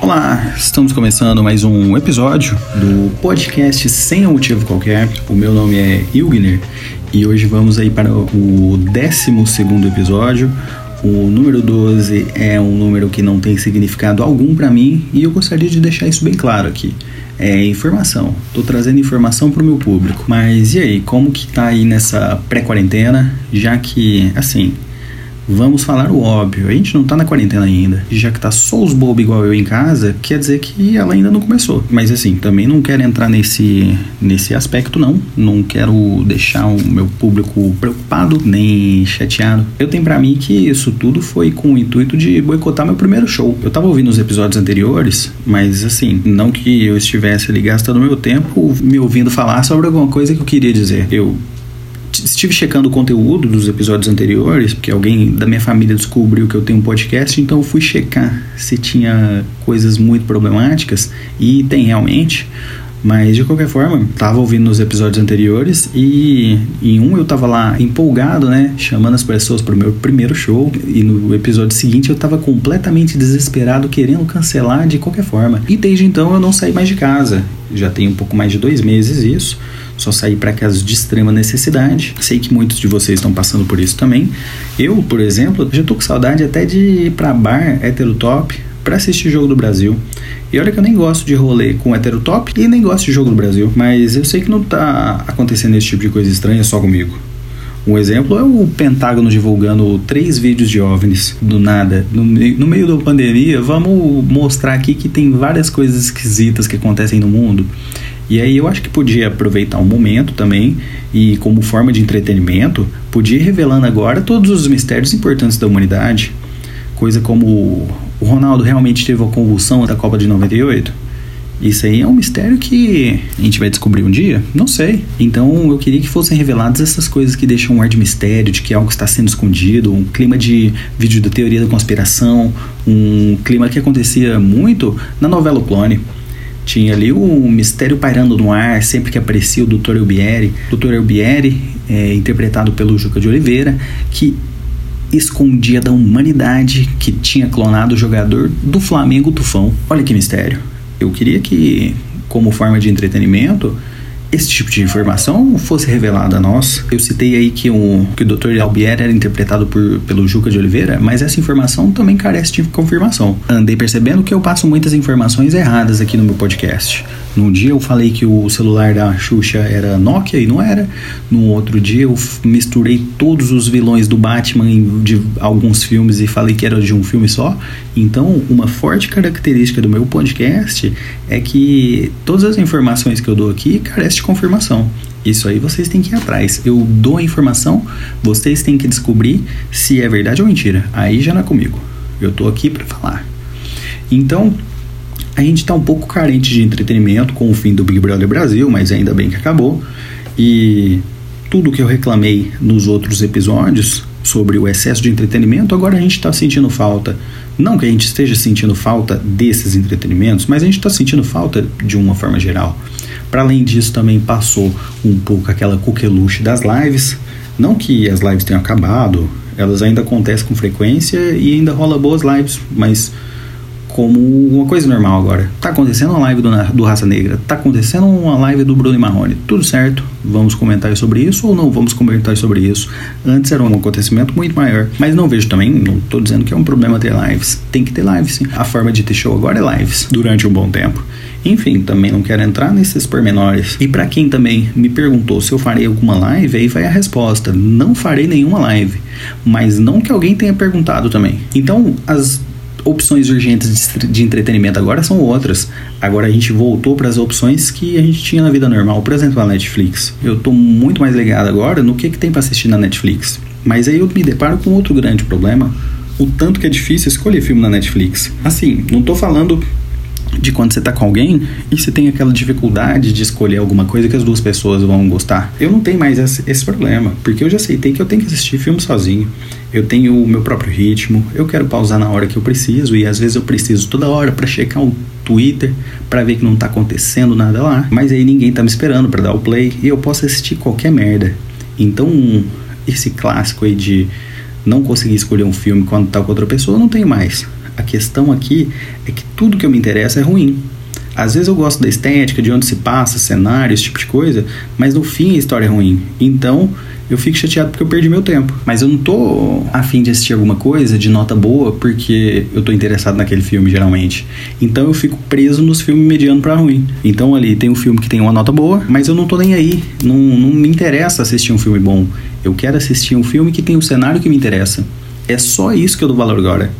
Olá, estamos começando mais um episódio do podcast Sem um Motivo Qualquer. O meu nome é Ilgner e hoje vamos aí para o 12 episódio. O número 12 é um número que não tem significado algum para mim e eu gostaria de deixar isso bem claro aqui. É informação, tô trazendo informação para o meu público. Mas e aí, como que tá aí nessa pré-quarentena? Já que, assim, Vamos falar o óbvio, a gente não tá na quarentena ainda. Já que tá só os bobos igual eu em casa, quer dizer que ela ainda não começou. Mas assim, também não quero entrar nesse, nesse aspecto, não. Não quero deixar o meu público preocupado nem chateado. Eu tenho para mim que isso tudo foi com o intuito de boicotar meu primeiro show. Eu tava ouvindo os episódios anteriores, mas assim, não que eu estivesse ali gastando meu tempo me ouvindo falar sobre alguma coisa que eu queria dizer. Eu estive checando o conteúdo dos episódios anteriores, porque alguém da minha família descobriu que eu tenho um podcast, então eu fui checar se tinha coisas muito problemáticas e tem realmente. Mas de qualquer forma, tava ouvindo nos episódios anteriores e em um eu tava lá empolgado, né, chamando as pessoas para o meu primeiro show e no episódio seguinte eu tava completamente desesperado querendo cancelar de qualquer forma. E desde então eu não saí mais de casa. Já tem um pouco mais de dois meses isso só sair para casos de extrema necessidade. Sei que muitos de vocês estão passando por isso também. Eu, por exemplo, já tô com saudade até de ir para bar heterotop para assistir jogo do Brasil. E olha que eu nem gosto de rolê com heterotop e nem gosto de jogo do Brasil, mas eu sei que não tá acontecendo esse tipo de coisa estranha só comigo. Um exemplo é o Pentágono divulgando três vídeos de OVNIs do nada. No, no, meio da pandemia, vamos mostrar aqui que tem várias coisas esquisitas que acontecem no mundo. E aí eu acho que podia aproveitar um momento também e como forma de entretenimento, podia ir revelando agora todos os mistérios importantes da humanidade, coisa como o Ronaldo realmente teve a convulsão da Copa de 98. Isso aí é um mistério que a gente vai descobrir um dia? Não sei. Então eu queria que fossem reveladas essas coisas que deixam um ar de mistério, de que algo está sendo escondido, um clima de vídeo da teoria da conspiração, um clima que acontecia muito na novela o Clone. Tinha ali um mistério pairando no ar sempre que aparecia o Dr. Elbieri. Dr. Elbieri, é, interpretado pelo Juca de Oliveira, que escondia da humanidade que tinha clonado o jogador do Flamengo Tufão. Olha que mistério. Eu queria que, como forma de entretenimento, esse tipo de informação fosse revelada a nós. Eu citei aí que o, que o Dr. Albier era interpretado por, pelo Juca de Oliveira, mas essa informação também carece de confirmação. Andei percebendo que eu passo muitas informações erradas aqui no meu podcast. Num dia eu falei que o celular da Xuxa era Nokia e não era. No outro dia eu misturei todos os vilões do Batman de alguns filmes e falei que era de um filme só. Então, uma forte característica do meu podcast é que todas as informações que eu dou aqui carecem de confirmação. Isso aí vocês têm que ir atrás. Eu dou a informação, vocês têm que descobrir se é verdade ou mentira. Aí já não é comigo. Eu tô aqui para falar. Então, a gente está um pouco carente de entretenimento com o fim do Big Brother Brasil, mas ainda bem que acabou. E tudo que eu reclamei nos outros episódios sobre o excesso de entretenimento, agora a gente está sentindo falta. Não que a gente esteja sentindo falta desses entretenimentos, mas a gente está sentindo falta de uma forma geral. Para além disso, também passou um pouco aquela coqueluche das lives. Não que as lives tenham acabado, elas ainda acontecem com frequência e ainda rola boas lives, mas como uma coisa normal agora. Tá acontecendo uma live do, do Raça Negra, tá acontecendo uma live do Bruno e Marrone, tudo certo, vamos comentar sobre isso ou não vamos comentar sobre isso? Antes era um acontecimento muito maior, mas não vejo também, não tô dizendo que é um problema ter lives, tem que ter lives sim. A forma de ter show agora é lives, durante um bom tempo. Enfim, também não quero entrar nesses pormenores. E para quem também me perguntou se eu farei alguma live, aí vai a resposta: não farei nenhuma live. Mas não que alguém tenha perguntado também. Então, as opções urgentes de, entretenimento agora são outras. Agora a gente voltou para as opções que a gente tinha na vida normal, por exemplo, a Netflix. Eu tô muito mais ligado agora no que, que tem para assistir na Netflix. Mas aí eu me deparo com outro grande problema, o tanto que é difícil escolher filme na Netflix. Assim, não tô falando de quando você tá com alguém e você tem aquela dificuldade de escolher alguma coisa que as duas pessoas vão gostar. Eu não tenho mais esse, esse, problema, porque eu já aceitei que eu tenho que assistir filme sozinho. Eu tenho o meu próprio ritmo, eu quero pausar na hora que eu preciso e às vezes eu preciso toda hora para checar o Twitter para ver que não tá acontecendo nada lá, mas aí ninguém tá me esperando para dar o play e eu posso assistir qualquer merda. Então, esse clássico aí de não conseguir escolher um filme quando tá com outra pessoa, não tenho mais a questão aqui é que tudo que eu me interessa é ruim. Às vezes eu gosto da estética, de onde se passa, cenário, esse tipo de coisa, mas no fim a história é ruim. Então eu fico chateado porque eu perdi meu tempo. Mas eu não tô afim de assistir alguma coisa de nota boa porque eu tô interessado naquele filme, geralmente. Então eu fico preso nos filmes mediano para ruim. Então ali tem um filme que tem uma nota boa, mas eu não tô nem aí. Não, não me interessa assistir um filme bom. Eu quero assistir um filme que tem um cenário que me interessa. É só isso que eu dou valor agora.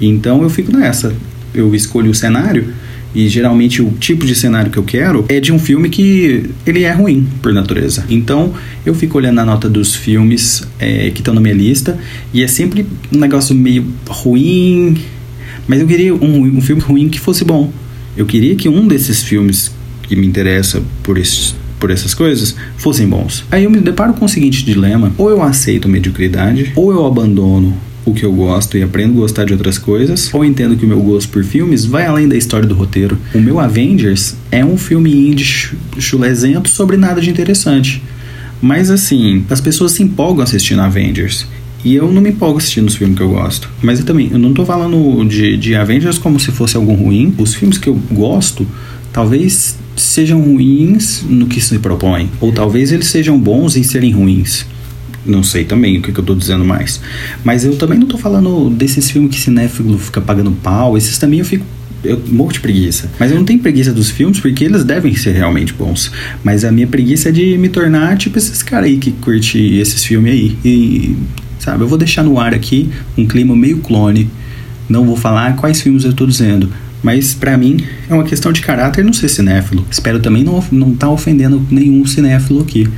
Então eu fico nessa. Eu escolho o cenário e geralmente o tipo de cenário que eu quero é de um filme que ele é ruim por natureza. Então eu fico olhando a nota dos filmes é, que estão na minha lista e é sempre um negócio meio ruim. Mas eu queria um, um filme ruim que fosse bom. Eu queria que um desses filmes que me interessa por esses por essas coisas fossem bons. Aí eu me deparo com o seguinte dilema: ou eu aceito mediocridade, ou eu abandono o que eu gosto e aprendo a gostar de outras coisas, ou entendo que o meu gosto por filmes vai além da história do roteiro. O meu Avengers é um filme indie chulezento sobre nada de interessante. Mas assim, as pessoas se empolgam assistindo Avengers. E eu não me empolgo assistindo os filmes que eu gosto. Mas eu também, eu não tô falando de, de Avengers como se fosse algo ruim. Os filmes que eu gosto, talvez sejam ruins no que se propõem. Ou talvez eles sejam bons em serem ruins. Não sei também o que, que eu tô dizendo mais. Mas eu também não tô falando desses filmes que cinéfilo fica pagando pau. Esses também eu fico eu morro de preguiça. Mas eu não tenho preguiça dos filmes porque eles devem ser realmente bons. Mas a minha preguiça é de me tornar tipo esses caras aí que curte esses filmes aí. E, sabe, eu vou deixar no ar aqui um clima meio clone. Não vou falar quais filmes eu tô dizendo. Mas para mim é uma questão de caráter não ser cinéfilo. Espero também não, não tá ofendendo nenhum cinéfilo aqui.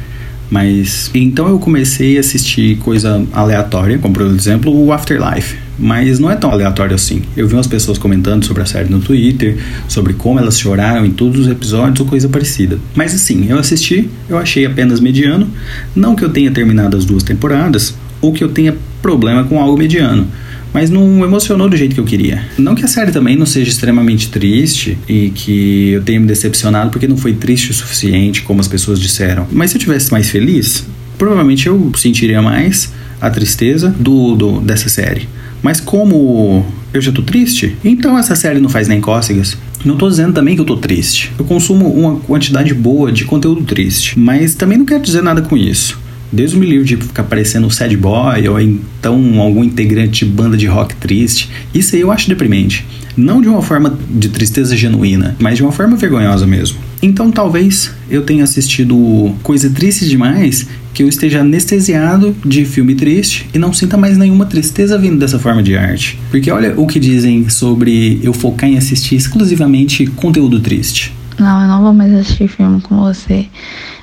Mas então eu comecei a assistir coisa aleatória, como por exemplo o Afterlife. Mas não é tão aleatório assim. Eu vi umas pessoas comentando sobre a série no Twitter, sobre como elas choraram em todos os episódios ou coisa parecida. Mas assim, eu assisti, eu achei apenas mediano. Não que eu tenha terminado as duas temporadas, ou que eu tenha problema com algo mediano mas não emocionou do jeito que eu queria. Não que a série também não seja extremamente triste e que eu tenha me decepcionado porque não foi triste o suficiente, como as pessoas disseram. Mas se eu tivesse mais feliz, provavelmente eu sentiria mais a tristeza do, do dessa série. Mas como eu já tô triste, então essa série não faz nem cócegas. Não tô dizendo também que eu tô triste. Eu consumo uma quantidade boa de conteúdo triste, mas também não quero dizer nada com isso. Deus me livre de ficar parecendo um sad boy ou então algum integrante de banda de rock triste. Isso aí eu acho deprimente. Não de uma forma de tristeza genuína, mas de uma forma vergonhosa mesmo. Então talvez eu tenha assistido coisa triste demais que eu esteja anestesiado de filme triste e não sinta mais nenhuma tristeza vindo dessa forma de arte. Porque olha o que dizem sobre eu focar em assistir exclusivamente conteúdo triste. Não, eu não vou mais assistir filme com você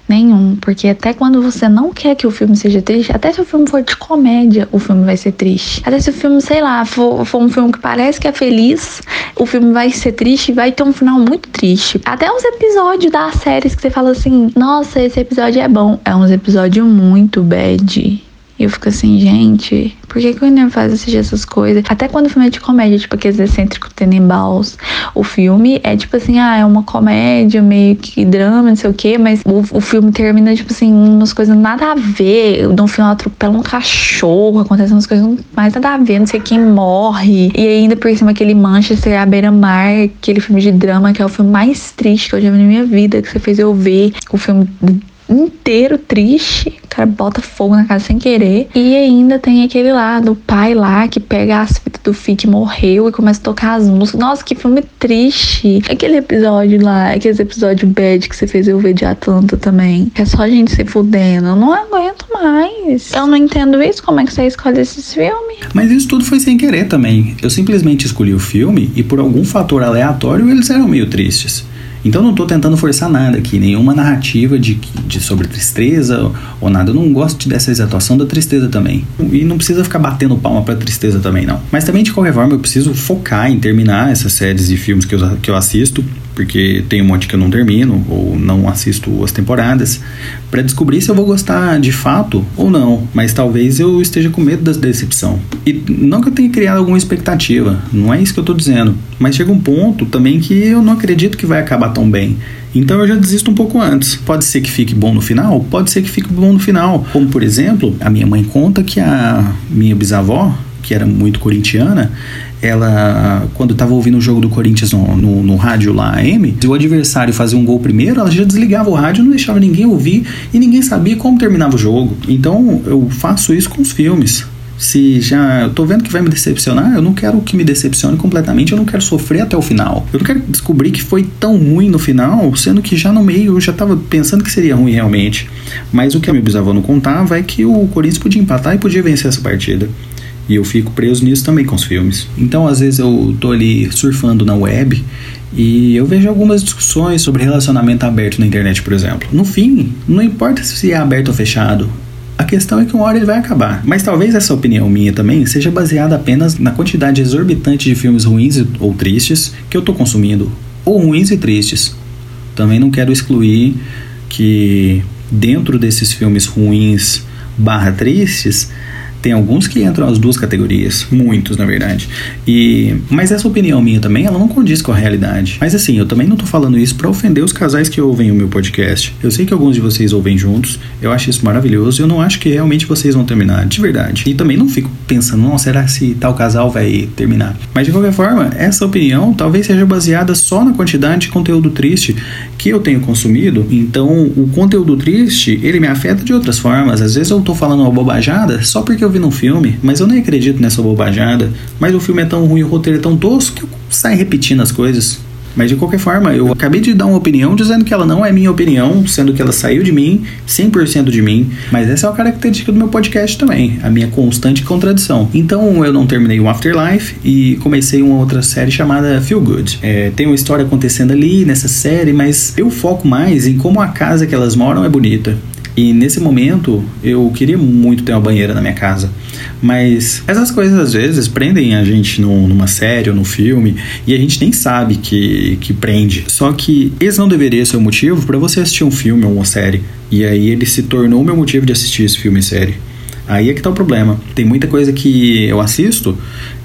nenhum, porque até quando você não quer que o filme seja triste, até se o filme for de comédia, o filme vai ser triste. Até se o filme, sei lá, for, for um filme que parece que é feliz, o filme vai ser triste e vai ter um final muito triste. Até uns episódios das séries que você fala assim, nossa, esse episódio é bom. É uns episódios muito bad. Eu fico assim, gente, por que, que o William faz assistir essas coisas? Até quando o filme é de comédia, tipo aqueles excêntricos Tenenbaums. O filme é tipo assim, ah, é uma comédia, meio que drama, não sei o quê, mas o, o filme termina, tipo assim, umas coisas nada a ver. No final atropela um cachorro, acontece umas coisas mais nada a ver, não sei quem morre. E ainda por cima aquele Manchester à beira-mar, aquele filme de drama que é o filme mais triste que eu já vi na minha vida, que você fez eu ver. O filme inteiro triste. O cara bota fogo na casa sem querer. E ainda tem aquele lá do pai lá que pega as fitas do filho que morreu e começa a tocar as músicas. Nossa, que filme triste. Aquele episódio lá, aquele episódio bad que você fez eu ver de Atlanta também. Que é só a gente se fudendo. Eu não aguento mais. Eu não entendo isso. Como é que você escolhe esses filmes? Mas isso tudo foi sem querer também. Eu simplesmente escolhi o filme e por algum fator aleatório eles eram meio tristes. Então não estou tentando forçar nada aqui, nenhuma narrativa de, de sobre tristeza ou nada. Eu não gosto dessa exaltação da tristeza também. E não precisa ficar batendo palma pra tristeza também, não. Mas também, de qualquer forma, eu preciso focar em terminar essas séries e filmes que eu, que eu assisto, porque tem um monte que eu não termino ou não assisto as temporadas, para descobrir se eu vou gostar de fato ou não. Mas talvez eu esteja com medo da decepção. E não que eu tenha criado alguma expectativa, não é isso que eu tô dizendo. Mas chega um ponto também que eu não acredito que vai acabar tão bem. Então eu já desisto um pouco antes. Pode ser que fique bom no final? Pode ser que fique bom no final. Como por exemplo, a minha mãe conta que a minha bisavó, que era muito corintiana, ela, quando estava ouvindo o jogo do Corinthians no, no, no rádio lá, AM, se o adversário fazia um gol primeiro, ela já desligava o rádio, não deixava ninguém ouvir e ninguém sabia como terminava o jogo. Então eu faço isso com os filmes se já eu tô vendo que vai me decepcionar, eu não quero que me decepcione completamente, eu não quero sofrer até o final. Eu não quero descobrir que foi tão ruim no final, sendo que já no meio eu já tava pensando que seria ruim realmente. Mas o que a minha bisavó não contava é que o Corinthians podia empatar e podia vencer essa partida. E eu fico preso nisso também com os filmes. Então, às vezes eu tô ali surfando na web e eu vejo algumas discussões sobre relacionamento aberto na internet, por exemplo. No fim, não importa se é aberto ou fechado, a questão é que uma hora ele vai acabar. Mas talvez essa opinião minha também seja baseada apenas na quantidade exorbitante de filmes ruins ou tristes que eu estou consumindo. Ou ruins e tristes. Também não quero excluir que dentro desses filmes ruins barra tristes tem alguns que entram as duas categorias, muitos na verdade. E mas essa opinião minha também, ela não condiz com a realidade. Mas assim, eu também não tô falando isso para ofender os casais que ouvem o meu podcast. Eu sei que alguns de vocês ouvem juntos, eu acho isso maravilhoso e eu não acho que realmente vocês vão terminar, de verdade. E também não fico pensando, não, será se tal casal vai terminar? Mas de qualquer forma, essa opinião talvez seja baseada só na quantidade de conteúdo triste que eu tenho consumido. Então, o conteúdo triste, ele me afeta de outras formas. Às vezes eu tô falando uma bobajada só porque eu vi filme, mas eu nem acredito nessa bobajada. Mas o filme é tão ruim, o roteiro é tão tosco que eu saio repetindo as coisas. Mas de qualquer forma, eu acabei de dar uma opinião dizendo que ela não é minha opinião, sendo que ela saiu de mim, 100% de mim. Mas essa é uma característica do meu podcast também, a minha constante contradição. Então eu não terminei o Afterlife e comecei uma outra série chamada Feel Good. É, tem uma história acontecendo ali nessa série, mas eu foco mais em como a casa que elas moram é bonita. E nesse momento eu queria muito ter uma banheira na minha casa. Mas essas coisas às vezes prendem a gente no, numa série ou no filme e a gente nem sabe que, que prende. Só que esse não deveria ser o motivo para você assistir um filme ou uma série. E aí ele se tornou o meu motivo de assistir esse filme e série. Aí é que tá o problema. Tem muita coisa que eu assisto,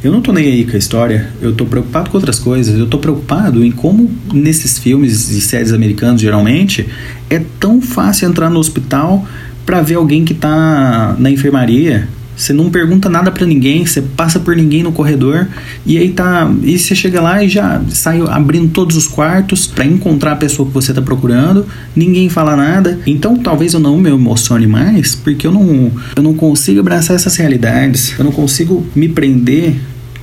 eu não tô nem aí com a história, eu tô preocupado com outras coisas. Eu tô preocupado em como nesses filmes e séries americanos, geralmente, é tão fácil entrar no hospital para ver alguém que tá na enfermaria você não pergunta nada para ninguém, você passa por ninguém no corredor e aí tá, e você chega lá e já sai abrindo todos os quartos para encontrar a pessoa que você tá procurando, ninguém fala nada. Então, talvez eu não me emocione mais, porque eu não eu não consigo abraçar essas realidades. Eu não consigo me prender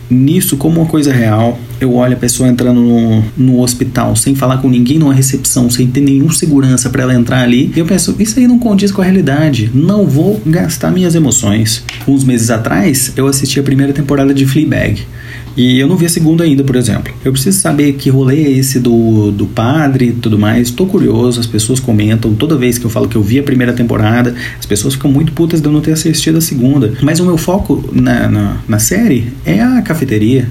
nisso como uma coisa real. Eu olho a pessoa entrando no, no hospital sem falar com ninguém numa recepção, sem ter nenhum segurança para ela entrar ali. E eu penso, isso aí não condiz com a realidade. Não vou gastar minhas emoções. Uns meses atrás, eu assisti a primeira temporada de Fleabag. E eu não vi a segunda ainda, por exemplo. Eu preciso saber que rolê é esse do, do padre e tudo mais. Tô curioso, as pessoas comentam. Toda vez que eu falo que eu vi a primeira temporada, as pessoas ficam muito putas de eu não ter assistido a segunda. Mas o meu foco na, na, na série é a cafeteria.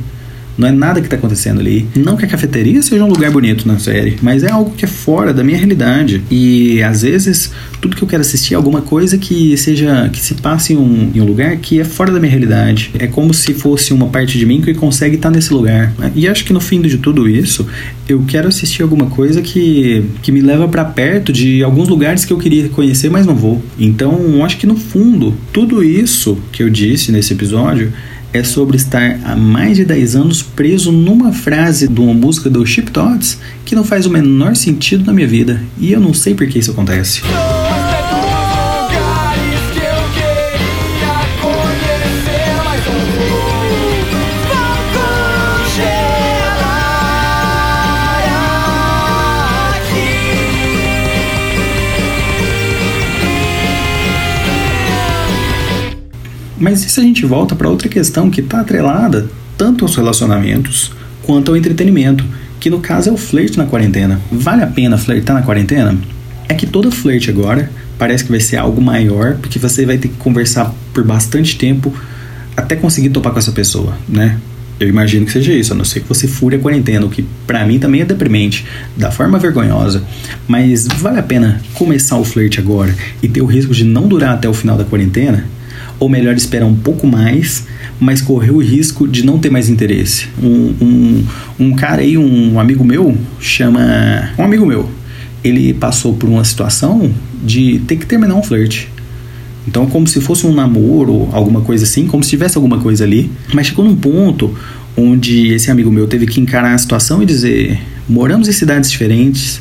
Não é nada que está acontecendo ali. Não que a cafeteria seja um lugar bonito na série, mas é algo que é fora da minha realidade. E às vezes tudo que eu quero assistir é alguma coisa que seja que se passe em um, em um lugar que é fora da minha realidade. É como se fosse uma parte de mim que consegue estar nesse lugar. E acho que no fim de tudo isso, eu quero assistir alguma coisa que, que me leva para perto de alguns lugares que eu queria conhecer, mas não vou. Então, acho que no fundo, tudo isso que eu disse nesse episódio é sobre estar há mais de 10 anos preso numa frase de uma música do Chip Tots que não faz o menor sentido na minha vida e eu não sei por que isso acontece. Mas se a gente volta para outra questão que está atrelada tanto aos relacionamentos quanto ao entretenimento, que no caso é o flerte na quarentena. Vale a pena flertar na quarentena? É que toda flerte agora parece que vai ser algo maior, porque você vai ter que conversar por bastante tempo até conseguir topar com essa pessoa, né? Eu imagino que seja isso, a não ser que você fure a quarentena, o que para mim também é deprimente, da forma vergonhosa. Mas vale a pena começar o flerte agora e ter o risco de não durar até o final da quarentena? Ou melhor, esperar um pouco mais, mas correr o risco de não ter mais interesse? Um, um, um cara aí, um amigo meu, chama. Um amigo meu, ele passou por uma situação de ter que terminar um flerte. Então, como se fosse um namoro, alguma coisa assim, como se tivesse alguma coisa ali. Mas chegou num ponto onde esse amigo meu teve que encarar a situação e dizer: moramos em cidades diferentes,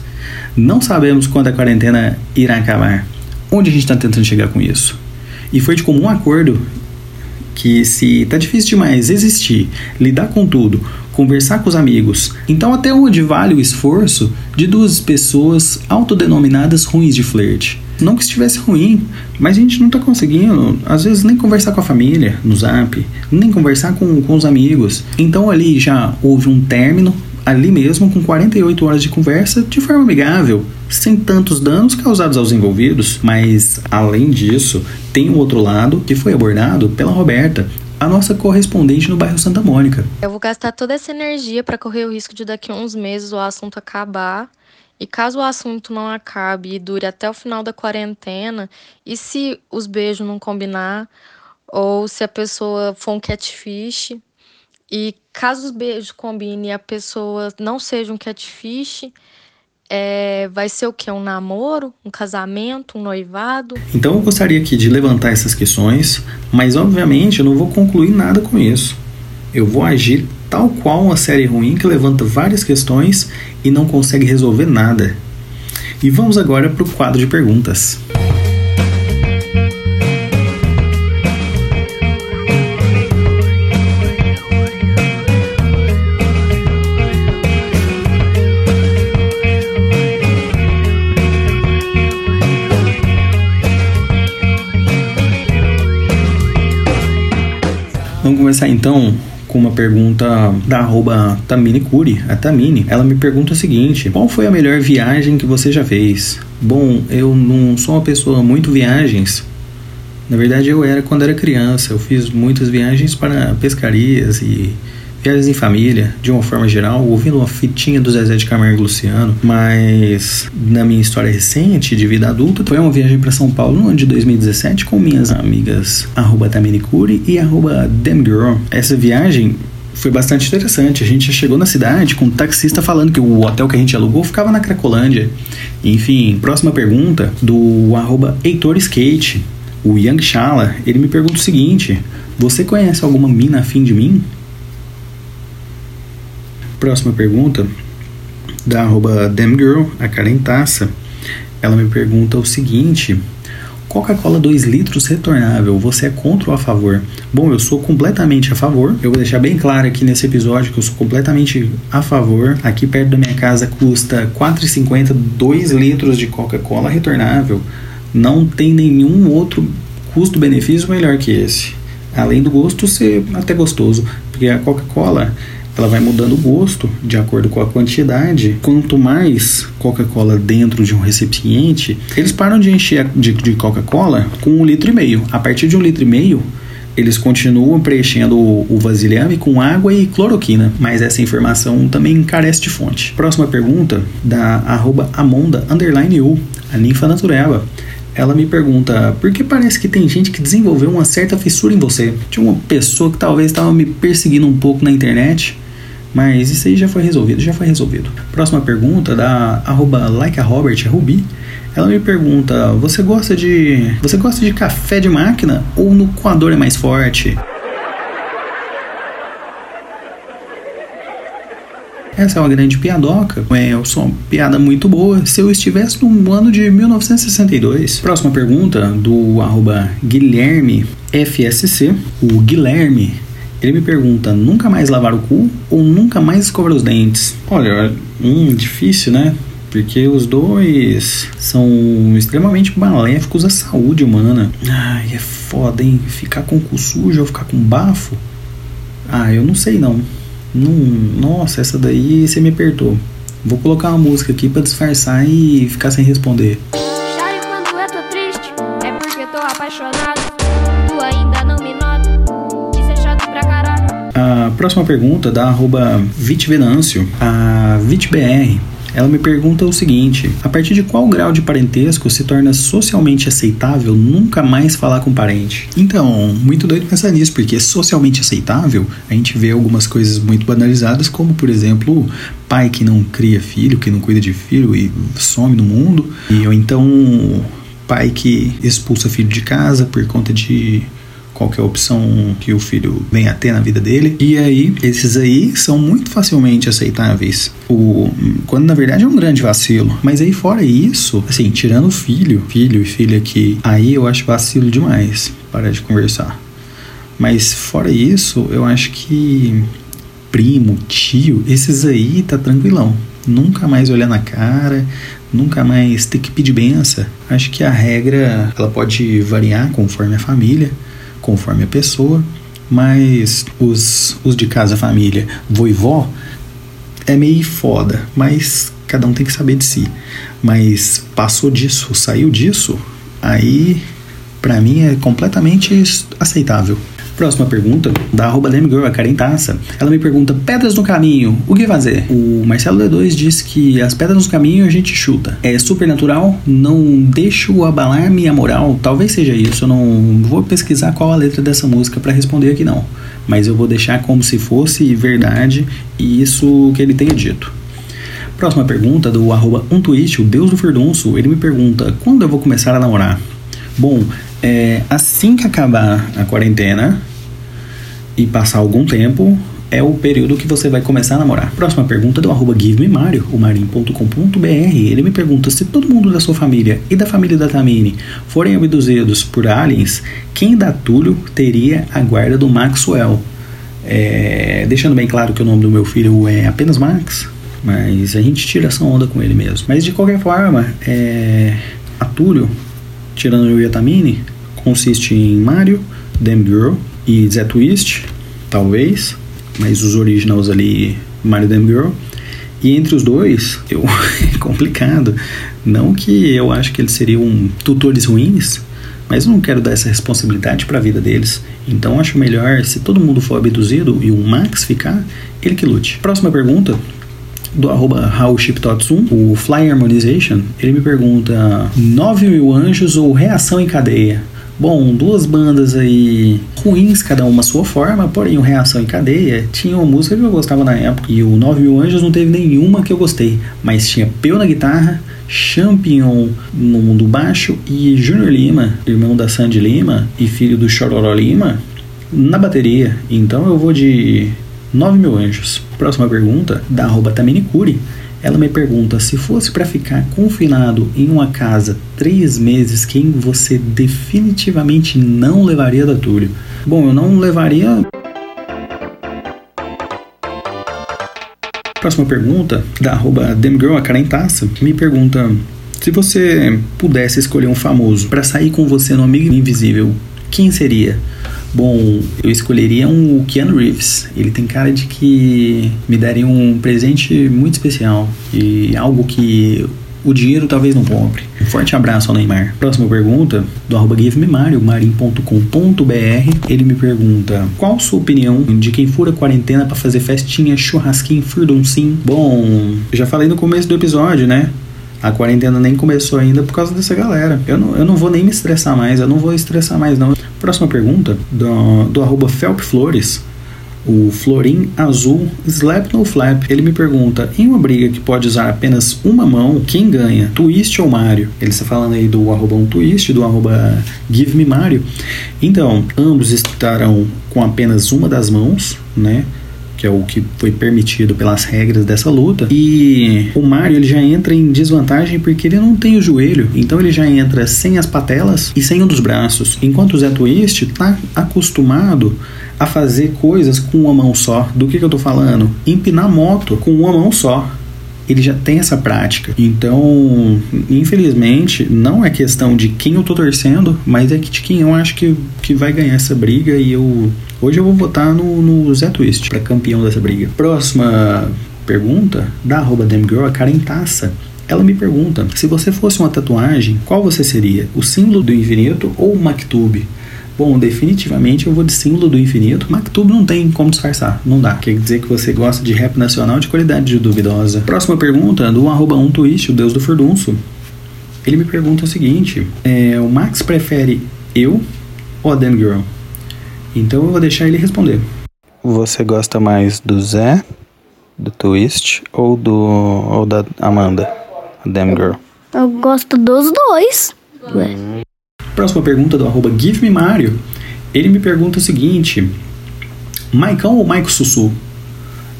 não sabemos quando a quarentena irá acabar. Onde a gente está tentando chegar com isso? E foi de comum acordo que se tá difícil demais existir, lidar com tudo, conversar com os amigos, então até onde vale o esforço de duas pessoas autodenominadas ruins de flerte? Não que estivesse ruim, mas a gente não tá conseguindo, às vezes, nem conversar com a família no zap, nem conversar com, com os amigos. Então ali já houve um término, ali mesmo, com 48 horas de conversa, de forma amigável, sem tantos danos causados aos envolvidos. Mas, além disso, tem um outro lado que foi abordado pela Roberta, a nossa correspondente no bairro Santa Mônica. Eu vou gastar toda essa energia para correr o risco de daqui a uns meses o assunto acabar e caso o assunto não acabe e dure até o final da quarentena, e se os beijos não combinar, ou se a pessoa for um catfish, e caso os beijos combinem e a pessoa não seja um catfish, é, vai ser o que? Um namoro? Um casamento? Um noivado? Então eu gostaria aqui de levantar essas questões, mas obviamente eu não vou concluir nada com isso. Eu vou agir tal qual uma série ruim que levanta várias questões e não consegue resolver nada. E vamos agora para o quadro de perguntas. Vamos começar então com uma pergunta da arroba Curi, a Tamini. Ela me pergunta o seguinte: Qual foi a melhor viagem que você já fez? Bom, eu não sou uma pessoa muito viagens. Na verdade, eu era quando era criança. Eu fiz muitas viagens para pescarias e viagens em família, de uma forma geral, ouvindo uma fitinha do Zezé de Camargo e Luciano, mas na minha história recente de vida adulta, foi uma viagem para São Paulo no ano de 2017 com minhas amigas arroba Taminicuri e arroba Demgirl. Essa viagem foi bastante interessante. A gente chegou na cidade com um taxista falando que o hotel que a gente alugou ficava na Cracolândia. Enfim, próxima pergunta do arroba Heitor Skate. O Young Shala, ele me pergunta o seguinte: Você conhece alguma mina afim de mim? Próxima pergunta, da arroba Damgirl, a Karen Taça. Ela me pergunta o seguinte: Coca-Cola 2 litros retornável, você é contra ou a favor? Bom, eu sou completamente a favor. Eu vou deixar bem claro aqui nesse episódio que eu sou completamente a favor. Aqui perto da minha casa custa R$ 4,50 2 litros de Coca-Cola retornável. Não tem nenhum outro custo-benefício melhor que esse. Além do gosto ser até gostoso, porque a Coca-Cola ela vai mudando o gosto de acordo com a quantidade. Quanto mais Coca-Cola dentro de um recipiente, eles param de encher de, de Coca-Cola com um litro e meio. A partir de um litro e meio, eles continuam preenchendo o, vasilhame com água e cloroquina, mas essa informação também carece de fonte. Próxima pergunta da arroba Amonda underline U, a ninfa natureba ela me pergunta por que parece que tem gente que desenvolveu uma certa fissura em você. Tinha uma pessoa que talvez estava me perseguindo um pouco na internet mas isso aí já foi resolvido, já foi resolvido. Próxima pergunta da arroba Rubi. Ela me pergunta: você gosta de. Você gosta de café de máquina ou no coador é mais forte? Essa é uma grande piadoca. É, uma piada muito boa. Se eu estivesse no ano de 1962. Próxima pergunta do arroba Guilherme FSC. O Guilherme ele me pergunta: nunca mais lavar o cu ou nunca mais escovar os dentes? Olha, hum, difícil, né? Porque os dois são extremamente maléficos à saúde humana. Ai, é foda, hein? Ficar com o cu sujo ou ficar com bafo? Ah, eu não sei não. não nossa, essa daí você me apertou. Vou colocar uma música aqui para disfarçar e ficar sem responder. Próxima pergunta da arroba Vitvenâncio, a VitBR. Ela me pergunta o seguinte: a partir de qual grau de parentesco se torna socialmente aceitável nunca mais falar com parente? Então, muito doido pensar nisso, porque socialmente aceitável, a gente vê algumas coisas muito banalizadas, como por exemplo, pai que não cria filho, que não cuida de filho e some no mundo, e ou então pai que expulsa filho de casa por conta de qualquer opção que o filho venha a ter na vida dele. E aí, esses aí são muito facilmente aceitáveis. O, quando na verdade é um grande vacilo. Mas aí, fora isso, assim, tirando o filho, filho e filha aqui, aí eu acho vacilo demais. Parar de conversar. Mas fora isso, eu acho que primo, tio, esses aí tá tranquilão. Nunca mais olhar na cara, nunca mais ter que pedir benção. Acho que a regra ela pode variar conforme a família, conforme a pessoa, mas os, os de casa, família, vô e vó, é meio foda, mas cada um tem que saber de si. Mas passou disso, saiu disso, aí pra mim é completamente aceitável. Próxima pergunta, da arroba a Karen Taça. Ela me pergunta, pedras no caminho, o que fazer? O Marcelo D2 diz que as pedras no caminho a gente chuta. É supernatural, não deixo abalar minha moral. Talvez seja isso, eu não vou pesquisar qual a letra dessa música para responder aqui não. Mas eu vou deixar como se fosse verdade e isso que ele tenha dito. Próxima pergunta do arroba um twist, o Deus do Ferdonço. Ele me pergunta, quando eu vou começar a namorar? Bom, é, assim que acabar a quarentena e passar algum tempo, é o período que você vai começar a namorar. Próxima pergunta do arroba GiveMeMario, o marim.com.br. Ele me pergunta se todo mundo da sua família e da família da Tamini forem abduzidos por aliens, quem da Túlio teria a guarda do Maxwell? É, deixando bem claro que o nome do meu filho é apenas Max, mas a gente tira essa onda com ele mesmo. Mas de qualquer forma, é, a Túlio, tirando o Yatamini, consiste em Mario, Damn Girl e Zé Twist, talvez, mas os originals ali, Mario Damn Girl. E entre os dois, eu é complicado. Não que eu acho que eles seriam tutores ruins, mas eu não quero dar essa responsabilidade para a vida deles. Então acho melhor, se todo mundo for abduzido e o Max ficar, ele que lute. Próxima pergunta, do arroba RaulShipTotsum, o Fly Harmonization, ele me pergunta 9 mil anjos ou reação em cadeia? Bom, duas bandas aí ruins, cada uma a sua forma, porém o Reação em Cadeia tinha uma música que eu gostava na época e o 9 Mil Anjos não teve nenhuma que eu gostei, mas tinha Peu na guitarra, Champion no mundo baixo e Junior Lima, irmão da Sandy Lima e filho do Chororó Lima, na bateria. Então eu vou de 9 Mil Anjos. Próxima pergunta, da arroba Taminicuri. Ela me pergunta se fosse para ficar confinado em uma casa três meses, quem você definitivamente não levaria da Túlio? Bom, eu não levaria. Próxima pergunta, da arroba Demgirl, a Karen Taça, me pergunta se você pudesse escolher um famoso para sair com você no Amigo Invisível, quem seria? Bom, eu escolheria um Keanu Reeves. Ele tem cara de que me daria um presente muito especial e algo que o dinheiro talvez não compre. Um forte abraço ao Neymar. Próxima pergunta, do arroba GiveMeMario, marim.com.br. Ele me pergunta, qual sua opinião de quem fura quarentena para fazer festinha, churrasquinho, furduncinho? Bom, já falei no começo do episódio, né? A quarentena nem começou ainda por causa dessa galera. Eu não, eu não vou nem me estressar mais, eu não vou estressar mais não. Próxima pergunta, do, do arroba Felp Flores. O Florim Azul Slap No Flap. Ele me pergunta: em uma briga que pode usar apenas uma mão, quem ganha? Twist ou Mario? Ele está falando aí do arroba um twist, do arroba Give Me Mario. Então, ambos estarão com apenas uma das mãos, né? Que é o que foi permitido pelas regras dessa luta. E o Mario ele já entra em desvantagem porque ele não tem o joelho, então ele já entra sem as patelas e sem um dos braços. Enquanto o Zé Twist está acostumado a fazer coisas com uma mão só. Do que, que eu tô falando? Empinar moto com uma mão só ele já tem essa prática. Então, infelizmente, não é questão de quem eu tô torcendo, mas é de quem eu acho que, que vai ganhar essa briga e eu. Hoje eu vou votar no, no Zé Twist para campeão dessa briga. Próxima pergunta, da arroba Demgirl, a Karen Taça. Ela me pergunta: se você fosse uma tatuagem, qual você seria? O símbolo do infinito ou o Maktub? Bom, definitivamente eu vou de símbolo do infinito. Maktub não tem como disfarçar, não dá. Quer dizer que você gosta de rap nacional de qualidade duvidosa. Próxima pergunta, do arroba um twist, o deus do furdunço. Ele me pergunta o seguinte: é, o Max prefere eu ou a Damn Girl? Então eu vou deixar ele responder. Você gosta mais do Zé, do Twist ou do ou da Amanda, a Damn Girl? Eu gosto dos dois. Ué. Próxima pergunta do arroba Give Me Mario. Ele me pergunta o seguinte: Maicão ou Maico Sussu?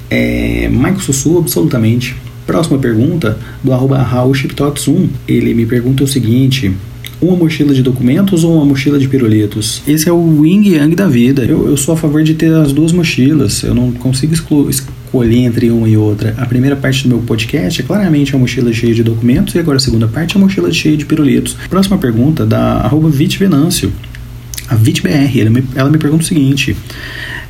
É, Maico Sussu, absolutamente. Próxima pergunta do arroba RaulChipTots1. Ele me pergunta o seguinte: uma mochila de documentos ou uma mochila de pirulitos? Esse é o yin yang da vida. Eu, eu sou a favor de ter as duas mochilas. Eu não consigo escolher entre uma e outra. A primeira parte do meu podcast é claramente a mochila cheia de documentos e agora a segunda parte é a mochila cheia de pirulitos. Próxima pergunta da arroba Venâncio. A VitBR, ela me, ela me pergunta o seguinte: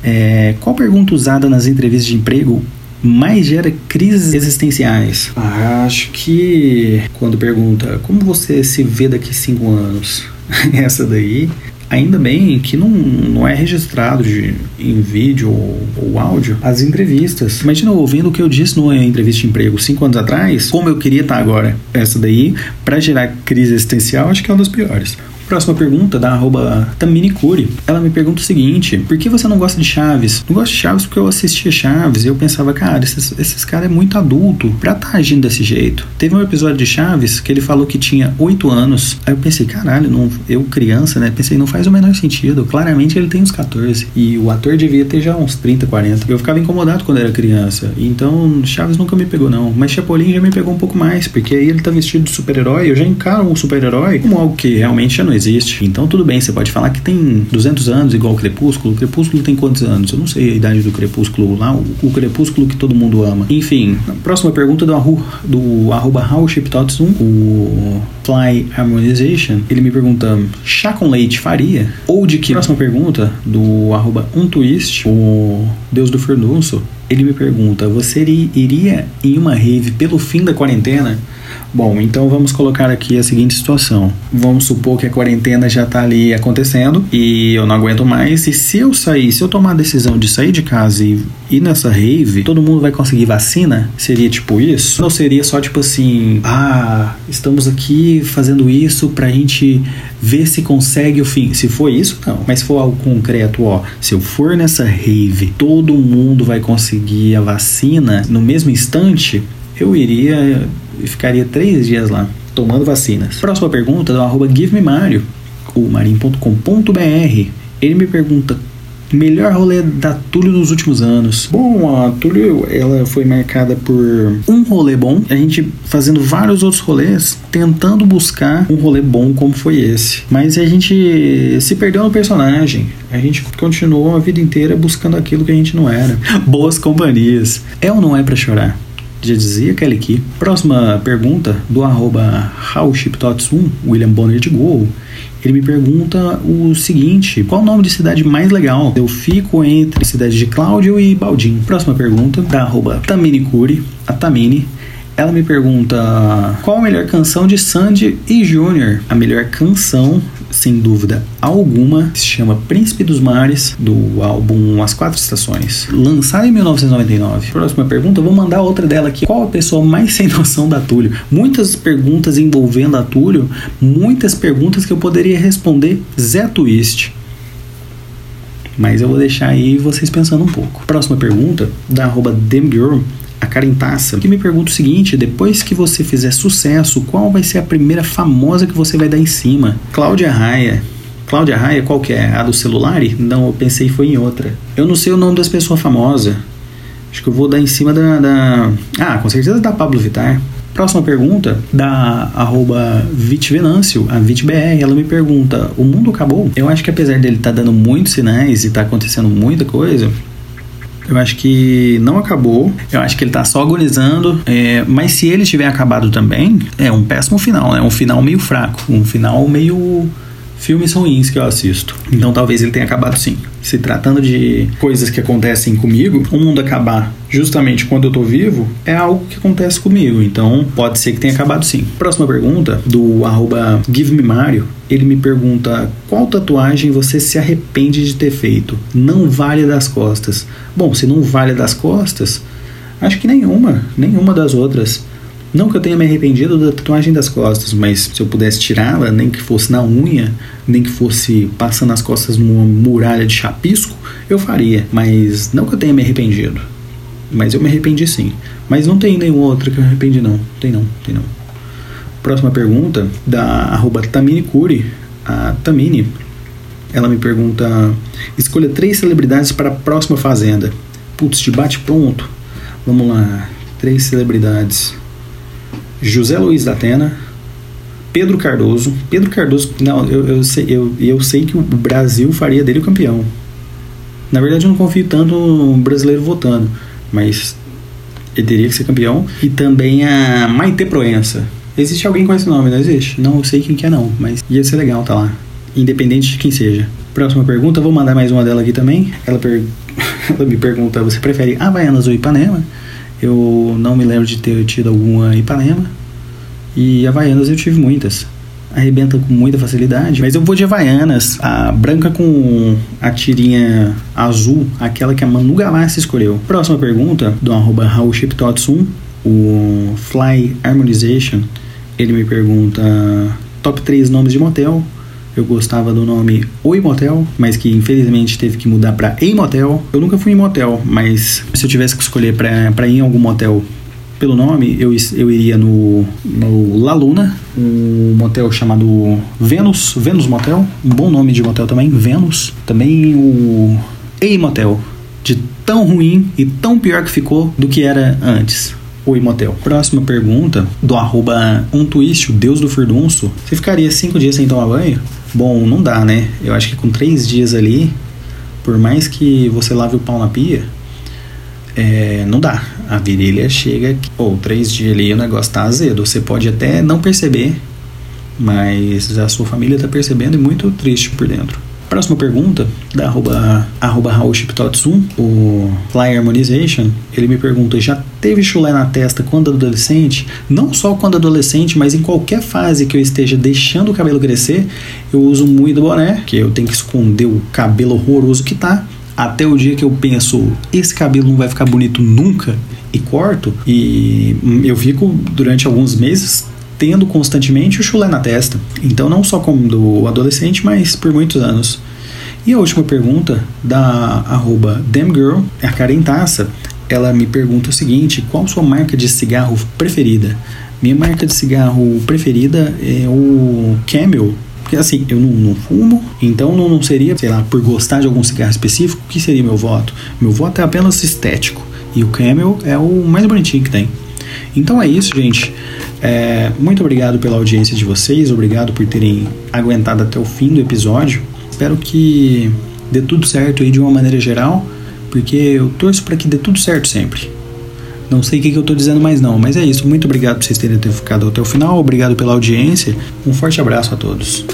é, qual pergunta usada nas entrevistas de emprego mais gera crises existenciais? Ah, acho que quando pergunta como você se vê daqui cinco anos, essa daí Ainda bem que não, não é registrado de, em vídeo ou, ou, áudio as entrevistas. Imagina ouvindo o que eu disse numa entrevista de emprego cinco anos atrás, como eu queria estar agora. Essa daí, para gerar crise existencial, acho que é uma das piores. Próxima pergunta da arroba Taminicuri. Ela me pergunta o seguinte: por que você não gosta de Chaves? Não gosto de Chaves porque eu assistia Chaves e eu pensava, cara, esses, esses caras é muito adulto pra estar tá agindo desse jeito. Teve um episódio de Chaves que ele falou que tinha 8 anos. Aí eu pensei, caralho, não, eu criança, né? Pensei, não faz o menor sentido. Claramente ele tem uns 14. E o ator devia ter já uns 30, 40. Eu ficava incomodado quando era criança. Então Chaves nunca me pegou, não. Mas Chapolin já me pegou um pouco mais, porque aí ele tá vestido de super-herói. Eu já encaro um super-herói como algo que realmente não existe. Então tudo bem, você pode falar que tem 200 anos igual o Crepúsculo. O Crepúsculo tem quantos anos? Eu não sei a idade do Crepúsculo lá, o, o Crepúsculo que todo mundo ama. Enfim, próxima pergunta do, arru, do arroba 1, o Fly Harmonization. Ele me pergunta, chá com leite faria? Ou de que? Próxima pergunta do arroba um twist, o Deus do Fernunço. Ele me pergunta, você iria em uma rave pelo fim da quarentena? Bom, então vamos colocar aqui a seguinte situação. Vamos supor que a quarentena já está ali acontecendo e eu não aguento mais. E se eu sair, se eu tomar a decisão de sair de casa e ir nessa rave, todo mundo vai conseguir vacina? Seria tipo isso? Ou seria só tipo assim, ah, estamos aqui fazendo isso pra gente ver se consegue o fim. Se for isso, não. Mas se for algo concreto, ó, se eu for nessa rave, todo mundo vai conseguir a vacina no mesmo instante, eu iria e ficaria três dias lá tomando vacinas. Próxima pergunta do arroba o marim.com.br. Ele me pergunta Melhor rolê da Túlio nos últimos anos. Bom, a Túlio ela foi marcada por um rolê bom, a gente fazendo vários outros rolês, tentando buscar um rolê bom como foi esse. Mas a gente se perdeu no personagem. A gente continuou a vida inteira buscando aquilo que a gente não era. Boas companhias. É ou não é para chorar? Já dizia Kelly Key. Próxima pergunta do arroba 1 William Bonner de Gol. Ele me pergunta o seguinte: qual o nome de cidade mais legal? Eu fico entre cidade de Cláudio e Baldim. Próxima pergunta da arroba Tamini Curi, a Tamini. Ela me pergunta qual a melhor canção de Sandy e Júnior. A melhor canção sem dúvida alguma, se chama Príncipe dos Mares, do álbum As Quatro Estações, lançado em 1999. Próxima pergunta, vou mandar outra dela aqui. Qual a pessoa mais sem noção da Túlio? Muitas perguntas envolvendo a Túlio, muitas perguntas que eu poderia responder Zé Twist. Mas eu vou deixar aí vocês pensando um pouco. Próxima pergunta, da arroba a Karen Taça, que me pergunta o seguinte: depois que você fizer sucesso, qual vai ser a primeira famosa que você vai dar em cima? Cláudia Raia. Cláudia Raia, qual que é? A do celular? Não, eu pensei foi em outra. Eu não sei o nome das pessoas famosas. Acho que eu vou dar em cima da. da... Ah, com certeza da Pablo Vittar. Próxima pergunta, da arroba Vitvenâncio, a VitBR, ela me pergunta: o mundo acabou? Eu acho que apesar dele estar tá dando muitos sinais e tá acontecendo muita coisa, eu acho que não acabou. Eu acho que ele tá só agonizando. É, mas se ele tiver acabado também, é um péssimo final, né? Um final meio fraco. Um final meio filmes ruins que eu assisto. Então talvez ele tenha acabado sim. Se tratando de coisas que acontecem comigo, o mundo acabar justamente quando eu tô vivo é algo que acontece comigo. Então pode ser que tenha acabado sim. Próxima pergunta, do arroba GiveMeMario. Ele me pergunta qual tatuagem você se arrepende de ter feito? Não vale das costas. Bom, se não vale das costas, acho que nenhuma, nenhuma das outras. Não que eu tenha me arrependido da tatuagem das costas, mas se eu pudesse tirá-la, nem que fosse na unha, nem que fosse passando as costas numa muralha de chapisco, eu faria. Mas não que eu tenha me arrependido. Mas eu me arrependi sim. Mas não tem nenhuma outra que eu me arrependi, não. Tem não, tem não. Próxima pergunta, da arroba Tamini Curi. A Tamini, ela me pergunta: escolha três celebridades para a próxima fazenda. Putz, de bate pronto. Vamos lá. Três celebridades. José Luiz da Atena, Pedro Cardoso. Pedro Cardoso, não, eu, eu, sei, eu, eu sei que o Brasil faria dele campeão. Na verdade, eu não confio tanto no brasileiro votando, mas ele teria que ser campeão. E também a Maite Proença. Existe alguém com esse nome, não existe? Não sei quem que é não, mas ia ser legal tá lá. Independente de quem seja. Próxima pergunta, vou mandar mais uma dela aqui também. Ela, per... Ela me pergunta, você prefere Havaianas ou Ipanema? Eu não me lembro de ter tido alguma Ipanema. E Havaianas eu tive muitas. Arrebenta com muita facilidade. Mas eu vou de Havaianas. A branca com a tirinha azul, aquela que a Manu Gavassi escolheu. Próxima pergunta, do arroba RaulShipTotsum, o Fly Harmonization. Ele me pergunta top 3 nomes de motel. Eu gostava do nome Oi Motel, mas que infelizmente teve que mudar para Ei Motel. Eu nunca fui em motel, mas se eu tivesse que escolher para ir em algum motel pelo nome, eu, eu iria no, no La Luna, um motel chamado Venus, Venus Motel, um bom nome de motel também, Venus. Também o Ei Motel, de tão ruim e tão pior que ficou do que era antes. Oi Motel. Próxima pergunta, do arroba um twist, o deus do furdunço. Você ficaria cinco dias sem tomar banho? Bom, não dá, né? Eu acho que com três dias ali, por mais que você lave o pau na pia, é, não dá. A virilha chega, ou três dias ali o negócio tá azedo. Você pode até não perceber, mas a sua família tá percebendo e muito triste por dentro. Próxima pergunta, da arroba, arroba o Fly Harmonization, ele me pergunta, já teve chulé na testa quando adolescente? Não só quando adolescente, mas em qualquer fase que eu esteja deixando o cabelo crescer, eu uso muito boné, que eu tenho que esconder o cabelo horroroso que tá, até o dia que eu penso, esse cabelo não vai ficar bonito nunca, e corto, e eu fico durante alguns meses tendo constantemente o chulé na testa. Então, não só como do adolescente, mas por muitos anos. E a última pergunta, da arroba Damgirl, a Karen Taça, ela me pergunta o seguinte: qual sua marca de cigarro preferida? Minha marca de cigarro preferida é o Camel. Porque assim, eu não, não fumo, então não, não seria, sei lá, por gostar de algum cigarro específico, que seria meu voto? Meu voto é apenas estético. E o Camel é o mais bonitinho que tem. Então é isso, gente. É, muito obrigado pela audiência de vocês, obrigado por terem aguentado até o fim do episódio. Espero que dê tudo certo aí de uma maneira geral, porque eu torço para que dê tudo certo sempre. Não sei o que, que eu estou dizendo mais não, mas é isso. Muito obrigado por vocês terem ficado até o final, obrigado pela audiência. Um forte abraço a todos.